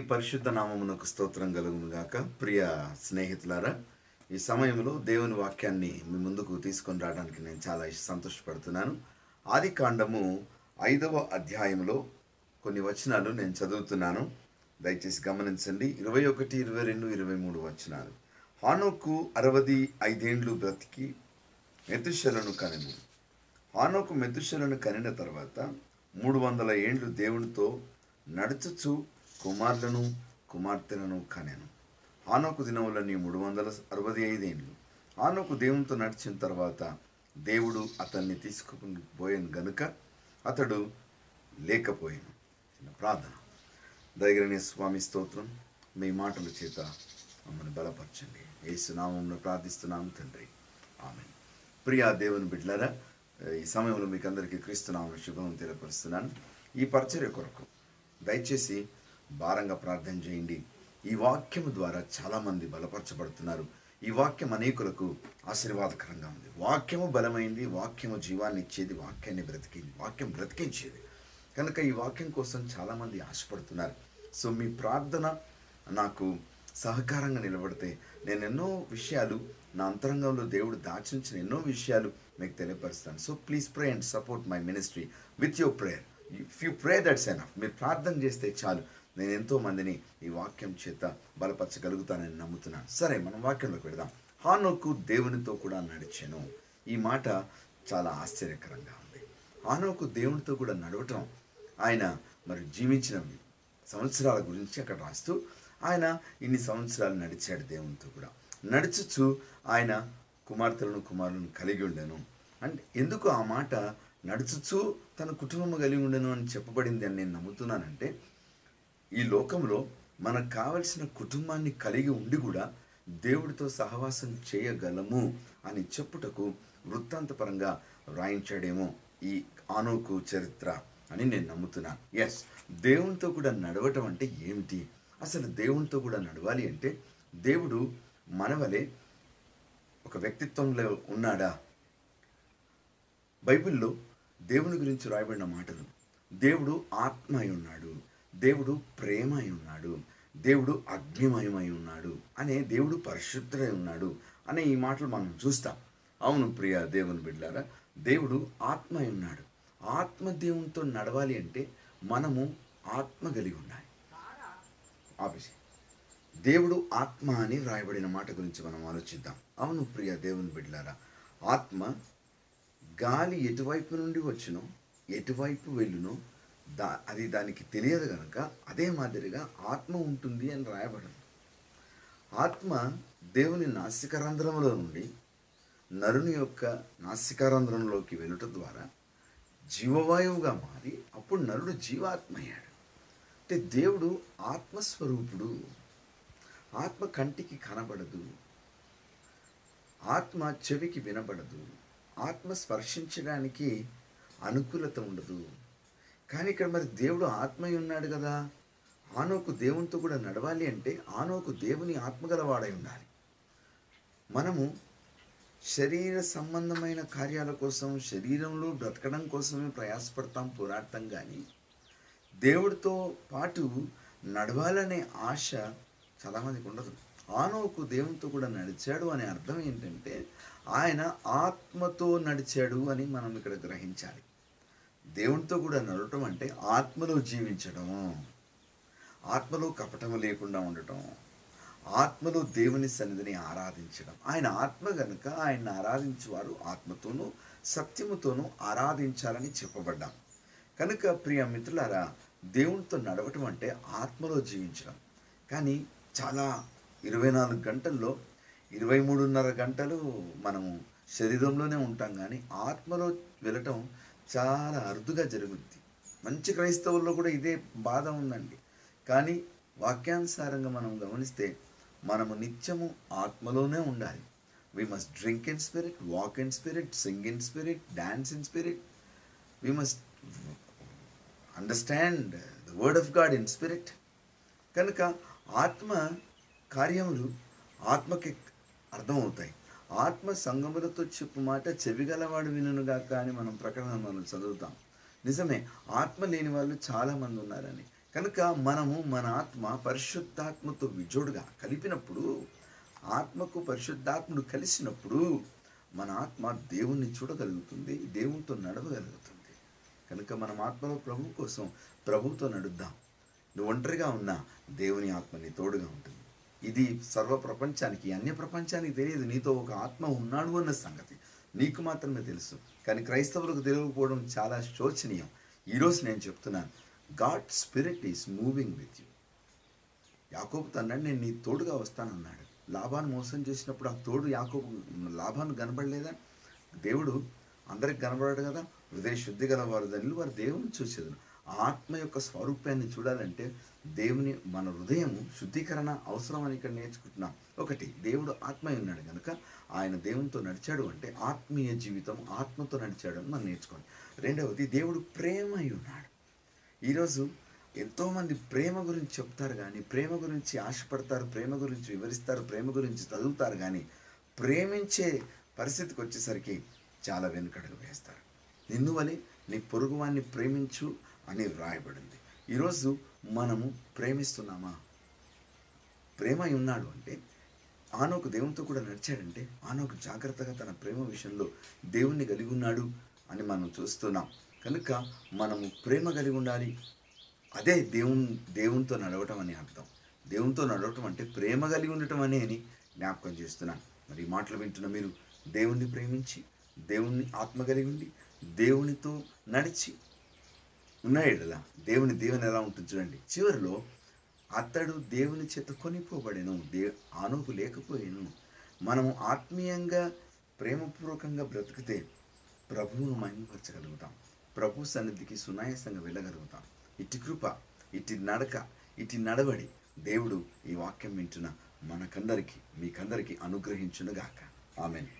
పరిశుద్ధ నామమునకు స్తోత్రం కలుగును గాక. ప్రియ స్నేహితులారా ఈ సమయంలో దేవుని వాక్యాన్ని మీ ముందుకు తీసుకొని రావడానికి నేను చాలా సంతోషపడుతున్నాను. ఆది కాండము ఐదవ అధ్యాయంలో కొన్ని వచనాలు నేను చదువుతున్నాను. దయచేసి గమనించండి. ఇరవై ఒకటి ఇరవై రెండు ఇరవై మూడు వచనాలు. హానోకు అరవది ఐదేండ్లు బ్రతికి మెతుశలను కనెను హానోకు మెతుశలను కనిన తర్వాత మూడు వందల ఏండ్లు దేవునితో నడుచుచు కుమారులను కుమార్తెలను కనెను. ఆనోకు దినములని మూడు వందల అరవై ఐదేండ్లు ఆనోకు దేవునితో నడిచిన తర్వాత దేవుడు అతన్ని తీసుకుని పోయాను గనుక అతడు లేకపోయాను. చిన్న ప్రార్థన. దగ్గరనే స్వామి స్తోత్రం మీ మాటల చేత మమ్మల్ని బలపరచండి. ఏసునామంలో ప్రార్థిస్తున్నాము తండ్రి. ఆమె ప్రియా దేవుని బిడ్డలరా ఈ సమయంలో మీకు అందరికీ క్రీస్తునామం శుభం తెలియపరుస్తున్నాను. ఈ పరిచర్య కొరకు దయచేసి భారంగా ప్రార్థన చేయండి. ఈ వాక్యం ద్వారా చాలామంది బలపరచబడుతున్నారు. ఈ వాక్యం అనేకులకు ఆశీర్వాదకరంగా ఉంది. వాక్యము బలమైంది వాక్యము జీవాన్ని ఇచ్చేది వాక్యాన్ని బ్రతికింది వాక్యం బ్రతికించేది. కనుక ఈ వాక్యం కోసం చాలామంది ఆశపడుతున్నారు. సో మీ ప్రార్థన నాకు సహకారంగా నిలబడితే నేను ఎన్నో విషయాలు నా అంతరంగంలో దేవుడు దాచించిన ఎన్నో విషయాలు మీకు తెలియపరుస్తాను. So please pray and support my ministry with your prayer if you pray that's enough మీరు ప్రార్థన చేస్తే చాలు. నేను ఎంతో మందిని ఈ వాక్యం చేత బలపరచగలుగుతానని నమ్ముతున్నాను సరే మనం వాక్యంలోకి వెళదాం. హానోకు దేవునితో కూడా నడిచాను. ఈ మాట చాలా ఆశ్చర్యకరంగా ఉంది. హానోకు దేవునితో కూడా నడవటం ఆయన మరి జీవించిన సంవత్సరాల గురించి అక్కడ రాస్తూ ఆయన ఇన్ని సంవత్సరాలు నడిచాడు దేవునితో కూడా. నడుచుచు ఆయన కుమార్తెలను కుమారులను కలిగి ఉండెను. అంటే ఎందుకు ఆ మాట నడుచుచు తన కుటుంబం కలిగి ఉండను అని చెప్పబడింది అని నేను నమ్ముతున్నానంటే ఈ లోకంలో మనకు కావలసిన కుటుంబాన్ని కలిగి ఉండి కూడా దేవుడితో సహవాసం చేయగలము అని చెప్పుటకు వృత్తాంతపరంగా వ్రాయించాడేమో ఈ ఆనోకు చరిత్ర అని నేను నమ్ముతున్నాను ఎస్ దేవునితో కూడా నడవటం అంటే ఏమిటి? అసలు దేవునితో కూడా నడవాలి అంటే దేవుడు మనవలే ఒక వ్యక్తిత్వంలో ఉన్నాడా? బైబిల్లో దేవుని గురించి రాయబడిన మాటలు. దేవుడు ఆత్మ అయి ఉన్నాడు. దేవుడు ప్రేమ అయి ఉన్నాడు. దేవుడు అగ్నిమయమై ఉన్నాడు. అనే దేవుడు పరిశుద్ధుడై ఉన్నాడు అనే ఈ మాటలు మనం చూస్తాం. అవును ప్రియ దేవుని బిడ్డారా దేవుడు ఆత్మ అయి ఉన్నాడు. ఆత్మ దేవునితో నడవాలి అంటే మనము ఆత్మ కలిగి ఉండాలి. ఆపేసి దేవుడు ఆత్మ అని వ్రాయబడిన మాట గురించి మనం ఆలోచిద్దాం. అవును ప్రియ దేవుని బిడ్డలారా ఆత్మ గాలి ఎటువైపు నుండి వచ్చునో ఎటువైపు వెళ్ళునో దా అది దానికి తెలియదు కనుక అదే మాదిరిగా ఆత్మ ఉంటుంది అని రాయబడింది. ఆత్మ దేవుని నాసికరంధ్రంలో నుండి నరుని యొక్క నాసికారంధ్రంలోకి వెనుట ద్వారా జీవవాయువుగా మారి అప్పుడు నరుడు జీవాత్మ అయ్యాడు. అంటే దేవుడు ఆత్మస్వరూపుడు. ఆత్మ కంటికి కనబడదు. ఆత్మ చెవికి వినబడదు. ఆత్మ స్పర్శించడానికి అనుకూలత ఉండదు. కానీ ఇక్కడ మరి దేవుడు ఆత్మయి ఉన్నాడు కదా. ఆనోకు దేవునితో కూడా నడవాలి అంటే ఆనోకు దేవుని ఆత్మగలవాడై ఉండాలి. మనము శరీర సంబంధమైన కార్యాల కోసం శరీరంలో బ్రతకడం కోసమే ప్రయాసపడతాం పోరాడతాం కానీ దేవుడితో పాటు నడవాలనే ఆశ చాలామందికి ఉండదు. ఆనోకు దేవునితో కూడా నడిచాడు అనే అర్థం ఏంటంటే ఆయన ఆత్మతో నడిచాడు అని మనం ఇక్కడ గ్రహించాలి. దేవునితో కూడా నడవటం అంటే ఆత్మలో జీవించడం. ఆత్మలో కపటం లేకుండా ఉండటం. ఆత్మలో దేవుని సన్నిధిని ఆరాధించడం. ఆయన ఆత్మ కనుక ఆయన ఆరాధించేవారు ఆత్మతోనూ సత్యముతోనూ ఆరాధించాలని చెప్పబడ్డాం. కనుక ప్రియ మిత్రులారా దేవునితో నడవటం అంటే ఆత్మలో జీవించడం. కానీ చాలా ఇరవై నాలుగు గంటల్లో ఇరవై మూడున్నర గంటలు మనము శరీరంలోనే ఉంటాం కానీ ఆత్మలో వెళ్ళటం చాలా అరుదుగా జరుగుద్ది. మంచి క్రైస్తవుల్లో కూడా ఇదే బాధ ఉందండి. కానీ వాక్యానుసారంగా మనం గమనిస్తే మనము నిత్యము ఆత్మలోనే ఉండాలి. We must drink in spirit walk in spirit sing in spirit dance in spirit we must understand the word of God in spirit కనుక ఆత్మ కార్యములు ఆత్మకి అర్థమవుతాయి. ఆత్మ సంగములతో చెప్పు మాట చెవిగలవాడు వినుగాక అని మనం ప్రకటన మనం చదువుతాం. నిజమే ఆత్మ లేని వాళ్ళు చాలామంది ఉన్నారని. కనుక మనము మన ఆత్మ పరిశుద్ధాత్మతో విజోడుగా కలిపినప్పుడు ఆత్మకు పరిశుద్ధాత్ముడు కలిసినప్పుడు మన ఆత్మ దేవుణ్ణి చూడగలుగుతుంది దేవునితో నడవగలుగుతుంది. కనుక మనం ఆత్మలో ప్రభు కోసం ప్రభుతో నడుద్దాం. నువ్వు ఒంటరిగా ఉన్నా దేవుని ఆత్మ నీ తోడుగా ఉంటుంది. ఇది సర్వ ప్రపంచానికి అన్య ప్రపంచానికి తెలియదు. నీతో ఒక ఆత్మ ఉన్నాడు అన్న సంగతి నీకు మాత్రమే తెలుసు. కానీ క్రైస్తవులకు తెలియకపోవడం చాలా శోచనీయం. ఈరోజు నేను చెప్తున్నాను God spirit is moving with you. యాకోబు అన్నాడు నేను నీ తోడుగా వస్తానన్నాడు లాభాన్ని మోసం చేసినప్పుడు ఆ తోడు యాకోబు లాభాన్ని కనబడలేదా? దేవుడు అందరికి కనబడాడు కదా. హృదయ శుద్ధి గల వారు దానిలో వారు దేవుని చూసేది ఆత్మ యొక్క స్వరూపాన్ని చూడాలంటే దేవుని మన హృదయం శుద్ధీకరణ అవసరం అని ఇక్కడ నేర్చుకుంటున్నాం ఒకటి దేవుడు ఆత్మ ఉన్నాడు కనుక ఆయన దేవునితో నడిచాడు అంటే ఆత్మీయ జీవితం ఆత్మతో నడిచాడు అని మనం నేర్చుకోండి రెండవది దేవుడు ప్రేమ అయి ఉన్నాడు. ఈరోజు ఎంతోమంది ప్రేమ గురించి చెప్తారు కానీ ప్రేమ గురించి ఆశపడతారు ప్రేమ గురించి వివరిస్తారు ప్రేమ గురించి చదువుతారు కానీ ప్రేమించే పరిస్థితికి వచ్చేసరికి చాలా వెనుకడుగు వేస్తారు. నిన్ను వలె నీ పొరుగువాన్ని ప్రేమించు అని వ్రాయబడింది. ఈరోజు మనము ప్రేమిస్తున్నామా? ప్రేమ ఉన్నాడు అంటే ఆనోకు దేవునితో కూడా నడిచాడంటే ఆనోకు జాగ్రత్తగా తన ప్రేమ విషయంలో దేవుణ్ణి కలిగి ఉన్నాడు అని మనం చూస్తున్నాం. కనుక మనము ప్రేమ కలిగి ఉండాలి. అదే దేవుని దేవునితో నడవటం అని అర్థం. దేవునితో నడవటం అంటే ప్రేమ కలిగి ఉండటం అనే అని జ్ఞాపకం చేస్తున్నాను. మరి మాటలు వింటున్న మీరు దేవుణ్ణి ప్రేమించి దేవుణ్ణి ఆత్మ కలిగి ఉండి దేవునితో నడిచి ఉన్నాయడలా దేవుని దేవుని ఎలా ఉంటుంది చూడండి. చివరిలో అతడు దేవుని చేత కొనిపోబడెను. దే ఆనోకు లేకపోయాను. మనము ఆత్మీయంగా ప్రేమపూర్వకంగా బ్రతికితే ప్రభువును మహిమపరచగలుగుతాం. ప్రభు సన్నిధికి సునాయాసంగా వెళ్ళగలుగుతాం. ఇటు కృప ఇటు నడక ఇటు నడవడి దేవుడు ఈ వాక్యం వింటున్న మనకందరికీ మీకందరికీ అనుగ్రహించునుగాక. ఆమెను.